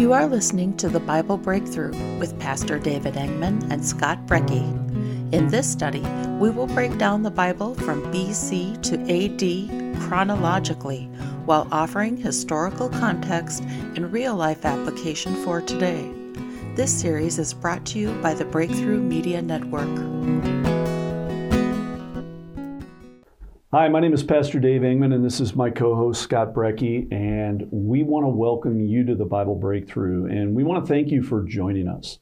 You are listening to the Bible Breakthrough with Pastor David Engman and Scott Brecky. In this study, we will break down the Bible from BC to AD chronologically while offering historical context and real life application for today. This series is brought to you by the Breakthrough Media Network. Hi, my name is Pastor Dave Engman, and this is my co host, Scott Brecky, and we want to welcome you to the Bible Breakthrough, and we want to thank you for joining us.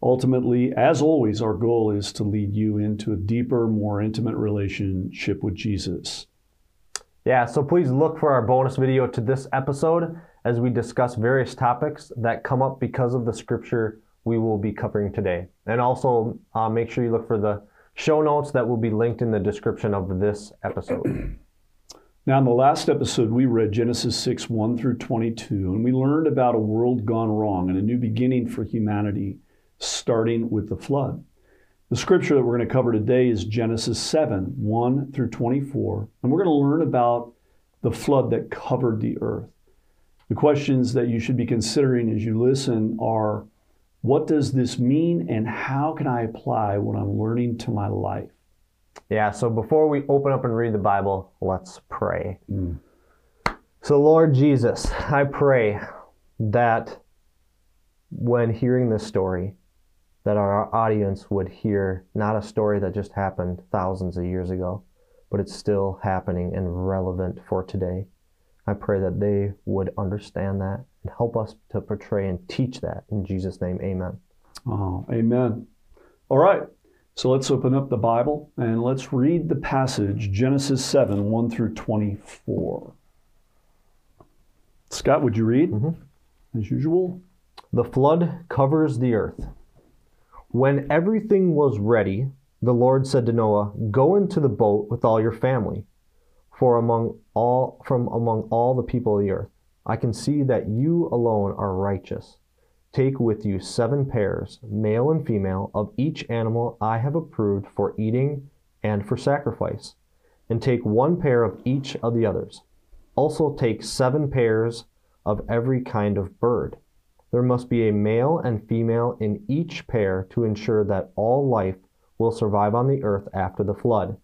Ultimately, as always, our goal is to lead you into a deeper, more intimate relationship with Jesus. Yeah, so please look for our bonus video to this episode as we discuss various topics that come up because of the scripture we will be covering today. And also uh, make sure you look for the show notes that will be linked in the description of this episode. Now, in the last episode, we read Genesis 6 1 through 22, and we learned about a world gone wrong and a new beginning for humanity, starting with the flood. The scripture that we're going to cover today is Genesis 7 1 through 24, and we're going to learn about the flood that covered the earth. The questions that you should be considering as you listen are what does this mean and how can I apply what I'm learning to my life? Yeah, so before we open up and read the Bible, let's pray. Mm. So, Lord Jesus, I pray that when hearing this story, that our audience would hear not a story that just happened thousands of years ago, but it's still happening and relevant for today. I pray that they would understand that help us to portray and teach that. In Jesus' name, amen. Oh, amen. All right. So let's open up the Bible and let's read the passage, Genesis 7 1 through 24. Scott, would you read? Mm-hmm. As usual. The flood covers the earth. When everything was ready, the Lord said to Noah, Go into the boat with all your family, for among all from among all the people of the earth, I can see that you alone are righteous. Take with you seven pairs, male and female, of each animal I have approved for eating and for sacrifice, and take one pair of each of the others. Also take seven pairs of every kind of bird. There must be a male and female in each pair to ensure that all life will survive on the earth after the flood.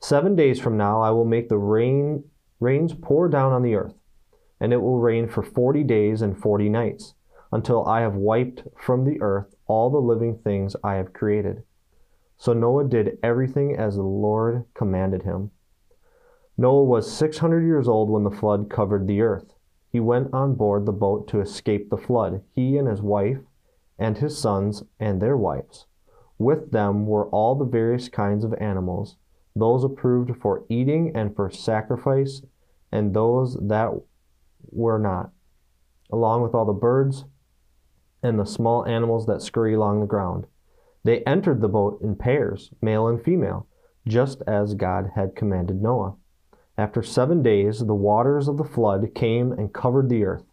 Seven days from now I will make the rain rains pour down on the earth, and it will rain for forty days and forty nights until I have wiped from the earth all the living things I have created. So Noah did everything as the Lord commanded him. Noah was 600 years old when the flood covered the earth. He went on board the boat to escape the flood, he and his wife, and his sons and their wives. With them were all the various kinds of animals, those approved for eating and for sacrifice, and those that were not, along with all the birds and the small animals that scurry along the ground. They entered the boat in pairs, male and female, just as God had commanded Noah. After seven days, the waters of the flood came and covered the earth.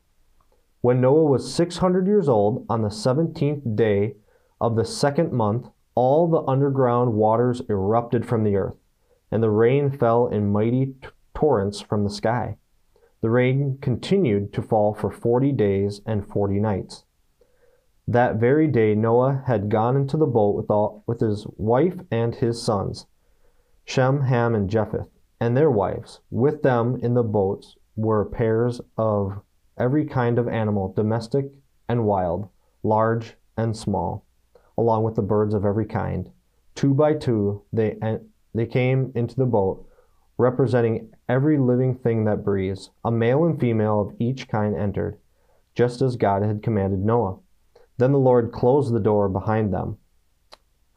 When Noah was 600 years old, on the 17th day of the second month, all the underground waters erupted from the earth, and the rain fell in mighty torrents from the sky. The rain continued to fall for 40 days and 40 nights. That very day Noah had gone into the boat with, all, with his wife and his sons, Shem, Ham, and Japheth, and their wives. With them in the boats were pairs of every kind of animal, domestic and wild, large and small, along with the birds of every kind. Two by two they, they came into the boat, representing every living thing that breathes. A male and female of each kind entered, just as God had commanded Noah. Then the Lord closed the door behind them.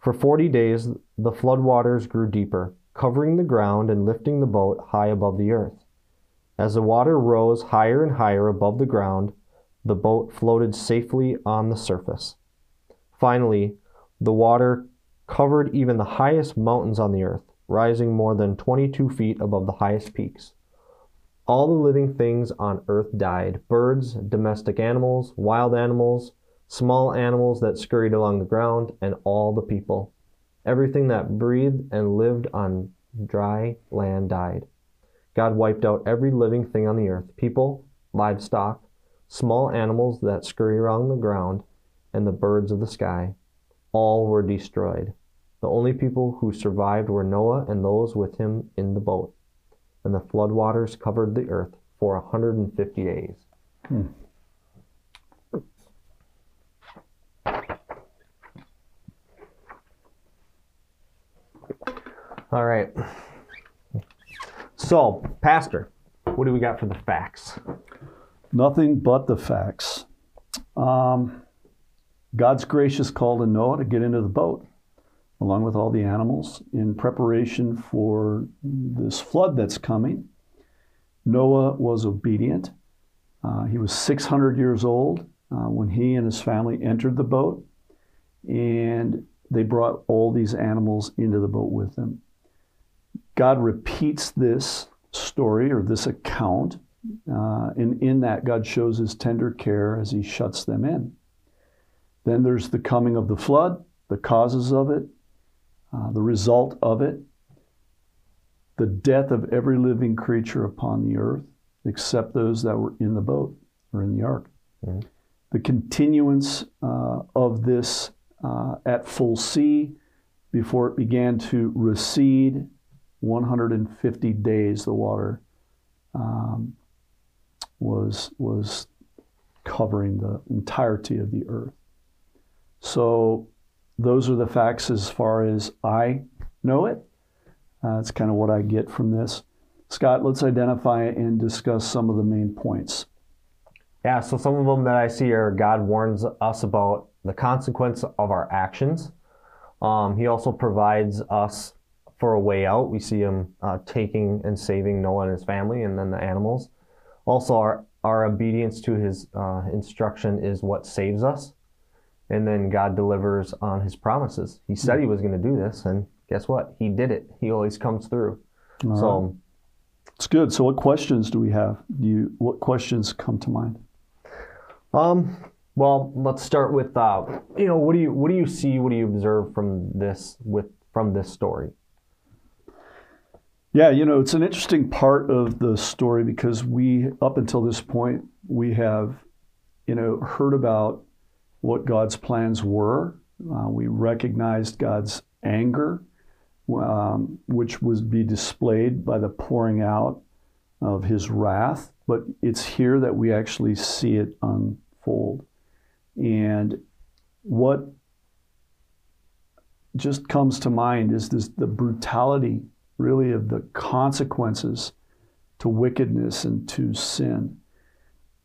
For forty days the flood waters grew deeper, covering the ground and lifting the boat high above the earth. As the water rose higher and higher above the ground, the boat floated safely on the surface. Finally, the water covered even the highest mountains on the earth, rising more than 22 feet above the highest peaks. All the living things on earth died birds, domestic animals, wild animals, small animals that scurried along the ground, and all the people. Everything that breathed and lived on dry land died. God wiped out every living thing on the earth people, livestock, small animals that scurry around the ground, and the birds of the sky, all were destroyed. The only people who survived were Noah and those with him in the boat. And the floodwaters covered the earth for a 150 days. Hmm. All right. So, Pastor, what do we got for the facts? Nothing but the facts. Um, God's gracious call to Noah to get into the boat, along with all the animals, in preparation for this flood that's coming. Noah was obedient. Uh, he was 600 years old uh, when he and his family entered the boat, and they brought all these animals into the boat with them. God repeats this story or this account, uh, and in that, God shows his tender care as he shuts them in. Then there's the coming of the flood, the causes of it, uh, the result of it, the death of every living creature upon the earth, except those that were in the boat or in the ark. Mm-hmm. The continuance uh, of this uh, at full sea before it began to recede 150 days the water um, was was covering the entirety of the earth. So those are the facts as far as I know it. Uh, that's kind of what I get from this. Scott, let's identify and discuss some of the main points. Yeah, so some of them that I see are God warns us about the consequence of our actions. Um, he also provides us for a way out. We see him uh, taking and saving Noah and his family, and then the animals. Also, our our obedience to his uh, instruction is what saves us. And then God delivers on his promises. He said he was going to do this, and guess what? He did it. He always comes through. All so right. it's good. So, what questions do we have? Do you what questions come to mind? Um. Well, let's start with uh, you know what do you what do you see? What do you observe from this with from this story? Yeah, you know, it's an interesting part of the story because we, up until this point, we have, you know, heard about what God's plans were. Uh, we recognized God's anger, um, which would be displayed by the pouring out of his wrath. But it's here that we actually see it unfold. And what just comes to mind is this the brutality really of the consequences to wickedness and to sin.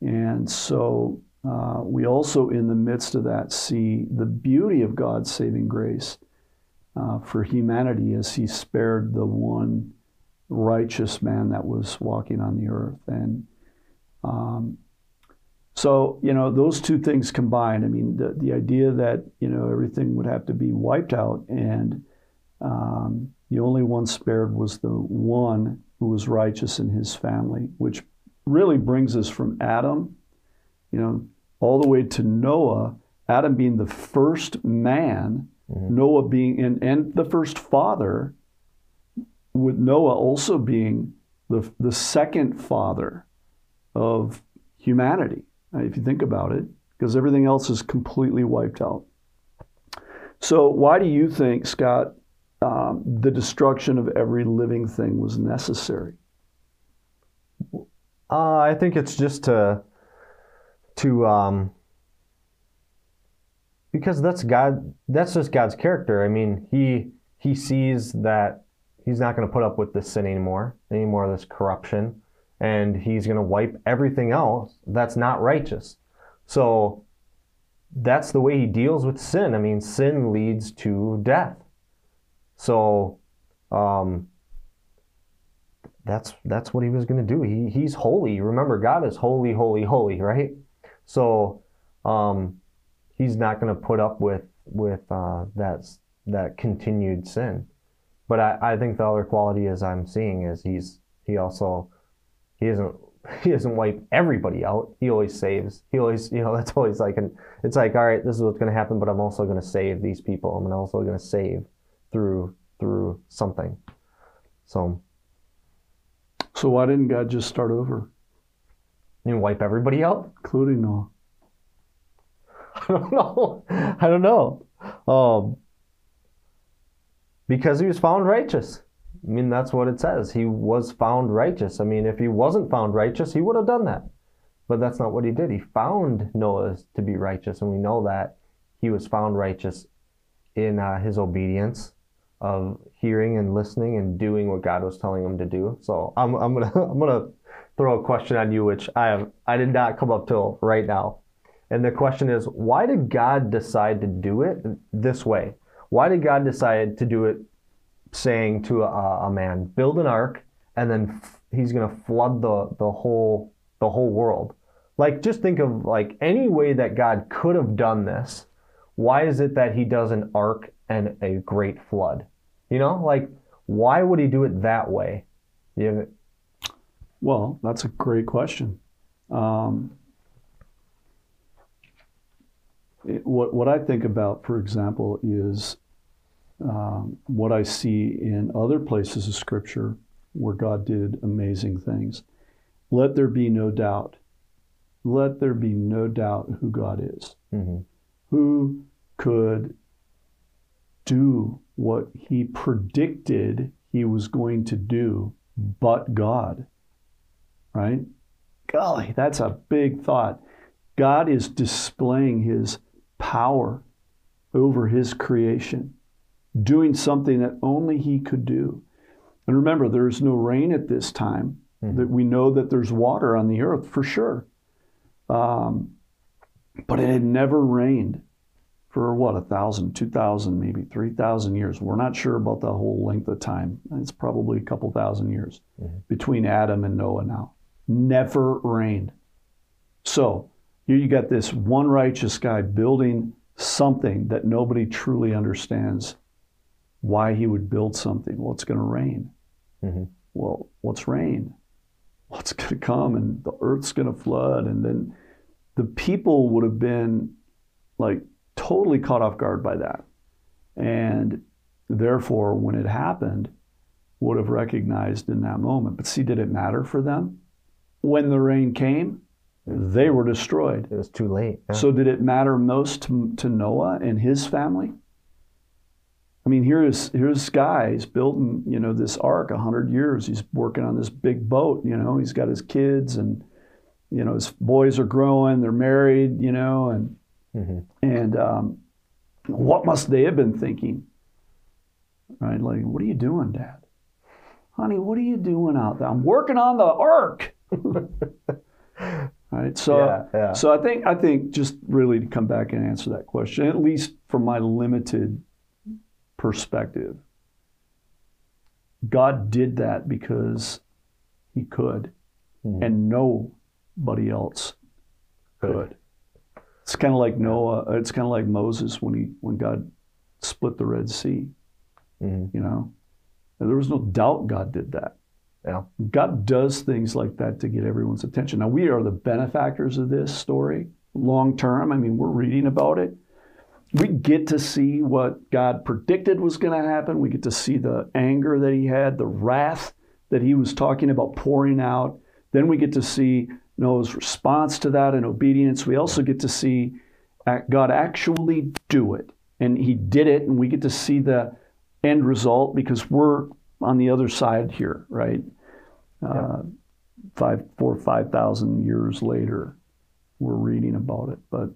And so uh, we also, in the midst of that, see the beauty of God's saving grace uh, for humanity as He spared the one righteous man that was walking on the earth. And um, so, you know, those two things combined, I mean, the, the idea that, you know, everything would have to be wiped out and um, the only one spared was the one who was righteous in his family, which really brings us from Adam, you know, all the way to Noah, Adam being the first man, mm-hmm. Noah being, and, and the first father, with Noah also being the, the second father of humanity, if you think about it, because everything else is completely wiped out. So, why do you think, Scott, um, the destruction of every living thing was necessary? Uh, I think it's just to to um, because that's God. That's just God's character. I mean, he he sees that he's not going to put up with this sin anymore, any more of this corruption, and he's going to wipe everything else that's not righteous. So that's the way he deals with sin. I mean, sin leads to death. So um, that's that's what he was going to do. He he's holy. Remember, God is holy, holy, holy, right? So um, he's not going to put up with with uh, that that continued sin. But I, I think the other quality is I'm seeing is he's he also he isn't he doesn't wipe everybody out. He always saves. He always, you know, that's always like, an, it's like, all right, this is what's going to happen, but I'm also going to save these people. I'm also going to save through through something. So So why didn't God just start over? And wipe everybody out? including Noah. I don't know. I don't know. Um, because he was found righteous. I mean, that's what it says. He was found righteous. I mean, if he wasn't found righteous, he would have done that. But that's not what he did. He found Noah to be righteous, and we know that he was found righteous in uh, his obedience of hearing and listening and doing what God was telling him to do. So I'm, I'm gonna I'm gonna throw a question on you, which I have I did not come up till right now. And the question is, why did God decide to do it this way? Why did God decide to do it saying to a, a man, build an ark, and then f- he's going to flood the, the whole the whole world? Like, just think of like any way that God could have done this. Why is it that he does an ark and a great flood? You know, like why would he do it that way? You Well, that's a great question. Um, it- what what I think about, for example, is um, what I see in other places of Scripture where God did amazing things. Let there be no doubt. Let there be no doubt who God is. Mhm. Who could do what he predicted he was going to do but God? Right? Golly, that's a big thought. God is displaying his power over his creation, doing something that only he could do. And remember, there is no rain at this time. That we know that there's water on the earth for sure. Um, but it had never rained for what, a thousand, two thousand, maybe three thousand years. We're not sure about the whole length of time. It's probably a couple thousand years between Adam and Noah now. Never rained. So here you got this one righteous guy building something that nobody truly understands why he would build something. Well, it's going to rain. Mhm. Well, what's rain? What's going to come and the earth's going to flood. And then the people would have been like totally caught off guard by that. And therefore, when it happened, would have recognized in that moment. But see, did it matter for them? When the rain came, they were destroyed. It was too late. Yeah. So did it matter most to, to Noah and his family? I mean, here's here's guys building, you know, this ark a hundred years. He's working on this big boat, you know. He's got his kids, and you know, his boys are growing. They're married, you know, and Mhm. and um, what must they have been thinking? Right? Like, what are you doing, Dad? Honey, what are you doing out there? I'm working on the ark. Right. So Yeah, yeah. so I think I think just really to come back and answer that question, at least from my limited perspective, God did that because He could, Mhm. and nobody else could. It's kind of like Noah. It's kind of like Moses when he when God split the Red Sea. Mhm. You know, and there was no doubt God did that. Yeah. God does things like that to get everyone's attention. Now, we are the benefactors of this story long term. I mean, we're reading about it. We get to see what God predicted was going to happen. We get to see the anger that he had, the wrath that he was talking about pouring out. Then we get to see Noah's response to that and obedience. We also get to see God actually do it. And he did it, and we get to see the end result because we're on the other side here, right? Uh, five, four, five thousand years later, we're reading about it. But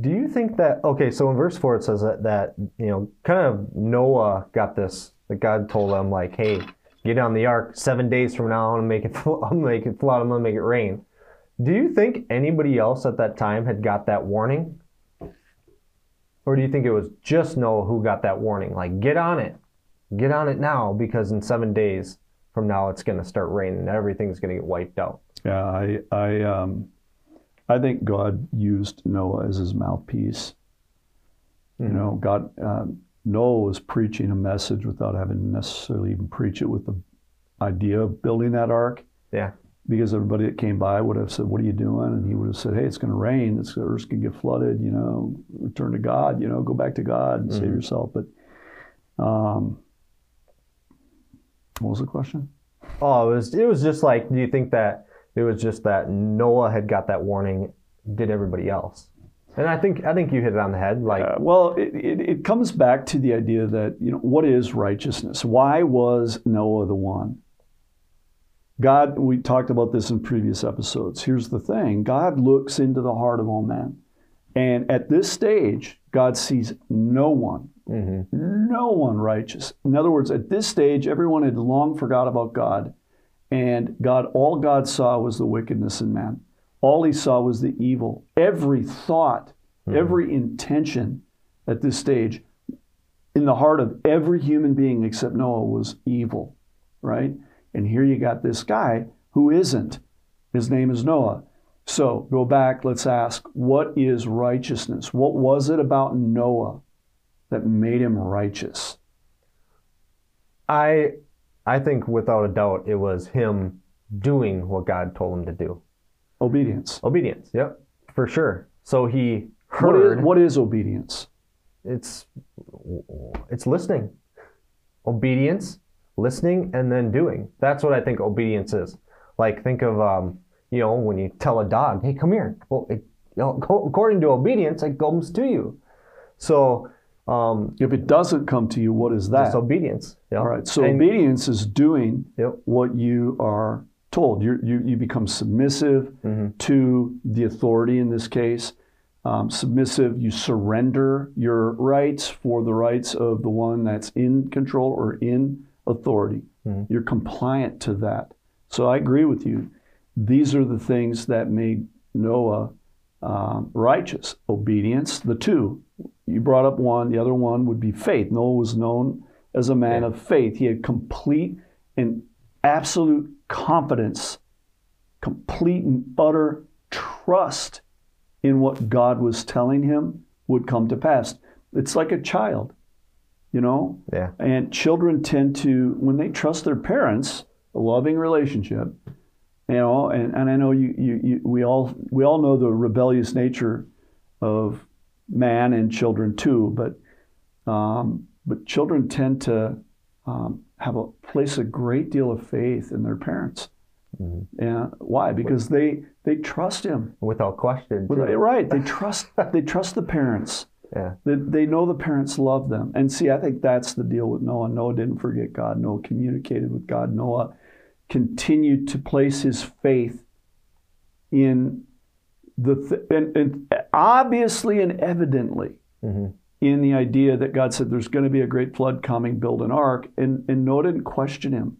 Do you think that okay? So in verse four it says that that you know kind of Noah got this. That God told him like, hey, get on the ark. Seven days from now, I'm gonna make it. I'm gonna make it flood. I'm gonna make it rain. Do you think anybody else at that time had got that warning? Or do you think it was just Noah who got that warning? Like, get on it. Get on it now because in seven days from now it's going to start raining and everything's going to get wiped out. yeah, I, I, um, I think God used Noah as his mouthpiece. You know, God, um, Noah was preaching a message without having to necessarily even preach it with the idea of building that ark. Yeah. because everybody that came by would have said, "What are you doing?" And he would have said, "Hey, it's going to rain. It's, the earth's going to get flooded. You know, return to God. You know, go back to God and save Mhm. yourself." But um, what was the question? Oh, it was it was just like, do you think that It was just that Noah had got that warning, did everybody else. And I think I think you hit it on the head. Like, Uh, well, it, it, it comes back to the idea that, you know, what is righteousness? Why was Noah the one? God, we talked about this in previous episodes. Here's the thing God looks into the heart of all men. And at this stage, God sees no one, mhm. no one righteous. In other words, at this stage, everyone had long forgot about God. And God, all God saw was the wickedness in man. All he saw was the evil. Every thought, every intention at this stage in the heart of every human being except Noah was evil, right? And here you got this guy who isn't. His name is Noah. So go back, let's ask, what is righteousness? What was it about Noah that made him righteous? I I think without a doubt it was him doing what God told him to do. Obedience. Obedience. Yep, for sure. So he What is, heard. what is obedience? It's it's listening, obedience, listening, and then doing. That's what I think obedience is. Like think of um, you know when you tell a dog, "Hey, come here." Well, it, you know, according to obedience, it comes to you. So um, If it doesn't come to you, what is that? just obedience. Yeah. All right. So And- obedience is doing Yep. what you are told. You're, you you become submissive Mhm. to the authority in this case. Um, submissive, you surrender your rights for the rights of the one that's in control or in authority. Mhm. You're compliant to that. So I agree with you. These are the things that made Noah um, righteous. Obedience, the two. You brought up one, the other one would be faith. Noah was known as a man Yeah. of faith. He had complete and absolute confidence, complete and utter trust in what God was telling him would come to pass. It's like a child, you know? Yeah. And children tend to, when they trust their parents, a loving relationship, you know, and, and I know you, you, you we all we all know the rebellious nature of man and children too, but um, but children tend to um, have a place a great deal of faith in their parents. Mhm. And why? Because they they trust him. Without question. Too. Right? They trust they trust the parents. Yeah. They, they know the parents love them. And see, I think that's the deal with Noah. Noah didn't forget God. Noah communicated with God. Noah continued to place his faith in the th- and, and obviously and evidently Mhm. in the idea that God said there's going to be a great flood coming, build an ark, and, and Noah didn't question him.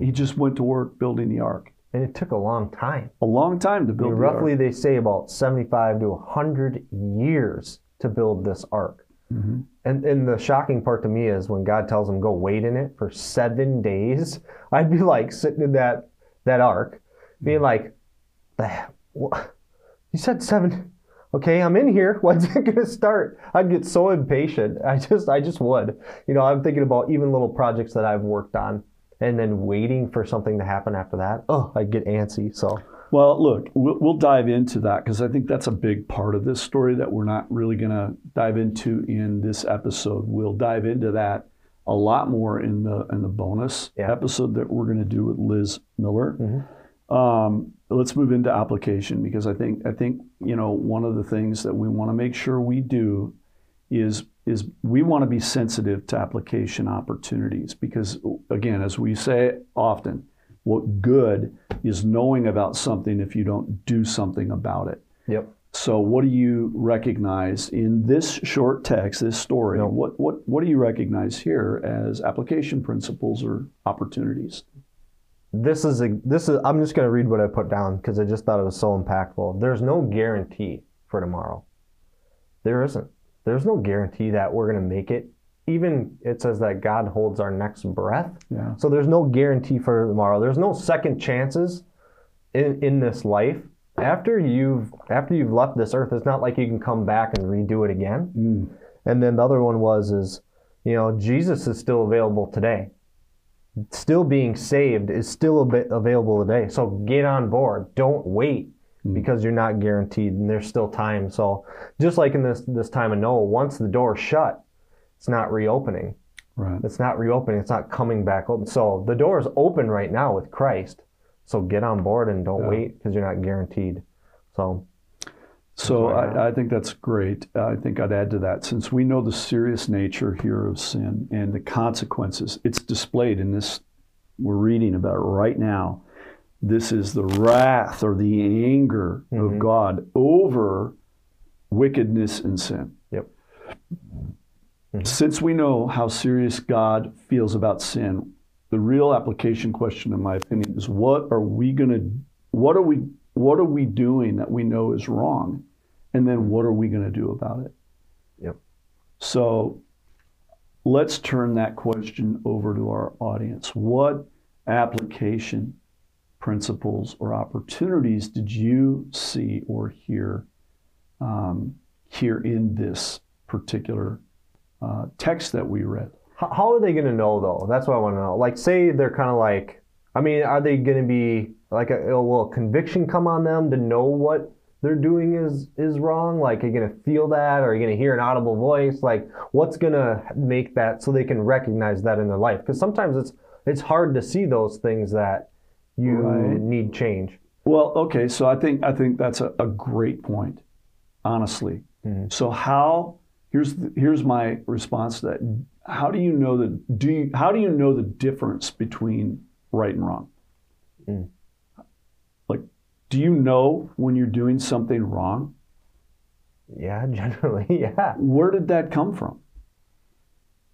He just went to work building the ark. And it took a long time. A long time to I build mean, the ark. roughly, they say about 75 to 100 years to build this ark. Mhm. And, and the shocking part to me is when God tells him go wait in it for seven days. I'd be like sitting in that that ark, being like, "The he- what? You said seven? Okay, I'm in here. When's it gonna start?" I'd get so impatient. I just I just would. You know, I'm thinking about even little projects that I've worked on, and then waiting for something to happen after that. Oh, I get antsy. So Well, look, we'll, we'll dive into that because I think that's a big part of this story that we're not really going to dive into in this episode. We'll dive into that a lot more in the in the bonus Yeah. episode that we're going to do with Liz Miller. Mhm. Um, let's move into application because I think I think you know one of the things that we want to make sure we do is is we want to be sensitive to application opportunities because again, as we say often, what good is knowing about something if you don't do something about it. yep. So, what do you recognize in this short text, this story? Yeah. What what what do you recognize here as application principles or opportunities? This is a this is I'm just going to read what I put down because I just thought it was so impactful. There's no guarantee for tomorrow. There isn't. There's no guarantee that we're going to make it. Even it says that God holds our next breath. Yeah. So there's no guarantee for tomorrow. There's no second chances in, in this life. After you've after you've left this earth, it's not like you can come back and redo it again. Mm. And then the other one was is, you know, Jesus is still available today. Still being saved is still a bit available today. So get on board. Don't wait because you're not guaranteed and there's still time. So just like in this this time of Noah, once the door's shut, it's not reopening. Right. It's not reopening. It's not coming back open. So the door is open right now with Christ. So get on board and don't Yeah. wait because you're not guaranteed. So So I, I think that's great. I think I'd add to that since we know the serious nature here of sin and the consequences, it's displayed in this we're reading about right now. This is the wrath or the anger of Mhm. God over wickedness and sin. Yep. Mhm. Since we know how serious God feels about sin, the real application question, in my opinion, is what are we going to, what are we, what are we doing that we know is wrong, and then what are we going to do about it? Yep. So, let's turn that question over to our audience. What application, principles, or opportunities did you see or hear um, here in this particular uh, text that we read? How, are they going to know though? That's what I want to know. Like, say they're kind of like, I mean, are they going to be like a, a will conviction come on them to know what they're doing is is wrong? Like, are you going to feel that, or are you going to hear an audible voice? Like, what's going to make that so they can recognize that in their life? Because sometimes it's it's hard to see those things that you Right. need change. Well, okay, so I think I think that's a, a great point, honestly. Mhm. So how here's the, here's my response to that. How do you know the do you, how do you know the difference between right and wrong? Mm. Like, do you know when you're doing something wrong? Yeah, generally, yeah. Where did that come from?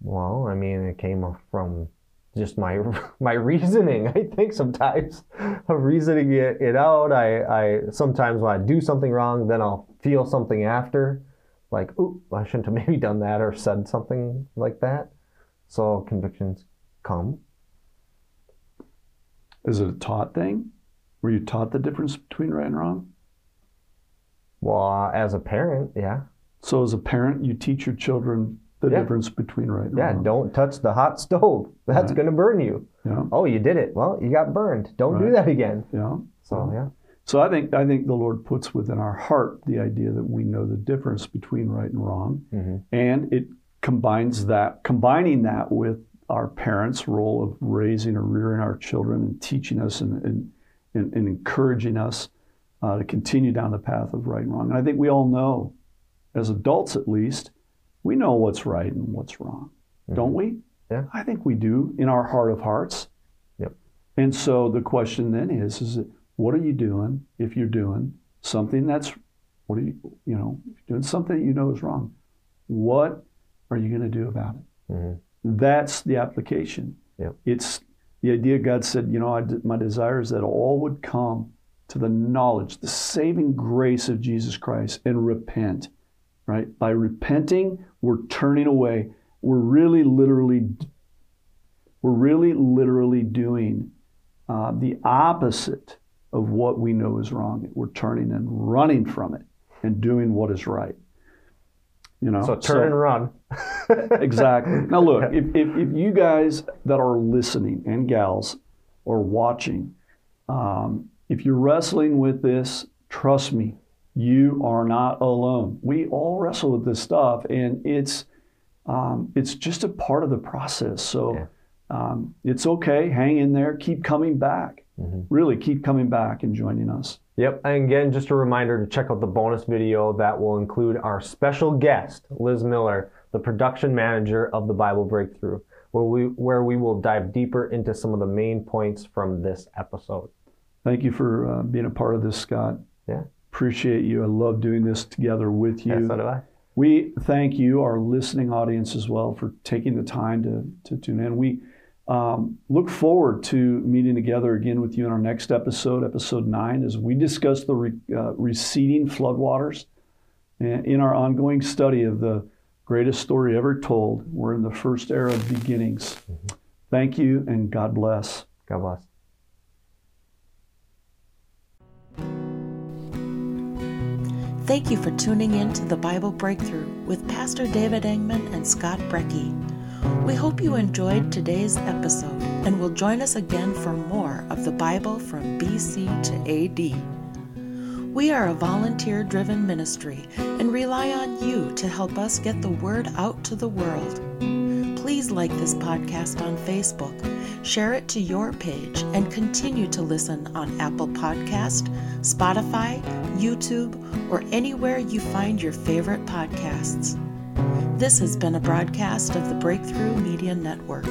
Well, I mean, it came from just my my reasoning. I think sometimes of reasoning it, it out. I, I sometimes when I do something wrong, then I'll feel something after, like, "Ooh, I shouldn't have maybe done that or said something like that." So convictions come. Is it a taught thing? Were you taught the difference between right and wrong? Well, uh, as a parent, yeah, So as a parent, you teach your children the Yeah. difference between right and yeah. wrong. Yeah, don't touch the hot stove. That's Right. gonna burn you. Yeah. Oh, you did it. Well, you got burned. Don't do that again. Yeah. So yeah. So I think I think the Lord puts within our heart the idea that we know the difference between right and wrong, Mhm. and it combines that combining that with our parents' role of raising or rearing our children and teaching us and and, and, and encouraging us uh, to continue down the path of right and wrong. And I think we all know, as adults at least, we know what's right and what's wrong, don't we? Yeah. I think we do in our heart of hearts. Yep. And so the question then is, is it, what are you doing if you're doing something that's, what are you, you know, if you're doing something that you know is wrong, what are you going to do about it? Mhm. That's the application. Yep. It's the idea God said, you know, I, my desire is that all would come to the knowledge, the saving grace of Jesus Christ and repent, right? By repenting, we're turning away. We're really literally, we're really literally doing uh, the opposite of what we know is wrong. We're turning and running from it and doing what is right. You know, So turn and run. exactly. Now, look, if, if, if you guys that are listening and gals or watching, um, if you're wrestling with this, trust me, you are not alone. We all wrestle with this stuff, and it's um, it's just a part of the process. So Yeah. um, it's okay. Hang in there. Keep coming back. Mhm. Really, keep coming back and joining us. Yep. And again, just a reminder to check out the bonus video that will include our special guest, Liz Miller, the production manager of the Bible Breakthrough, where we where we will dive deeper into some of the main points from this episode. Thank you for uh, being a part of this, Scott. Yeah. Appreciate you. I love doing this together with you. Yeah, so do I. We thank you, our listening audience, as well, for taking the time to, to tune in. We um, look forward to meeting together again with you in our next episode, episode nine, as we discuss the re, uh, receding floodwaters and in our ongoing study of the greatest story ever told. We're in the first era of beginnings. Thank you, and God bless. God bless. Thank you for tuning in to the Bible Breakthrough with Pastor David Engman and Scott Brecky. We hope you enjoyed today's episode and will join us again for more of the Bible from BC to AD. We are a volunteer driven ministry and rely on you to help us get the word out to the world. Please like this podcast on Facebook, share it to your page, and continue to listen on Apple Podcast, Spotify, YouTube, or anywhere you find your favorite podcasts. This has been a broadcast of the Breakthrough Media Network.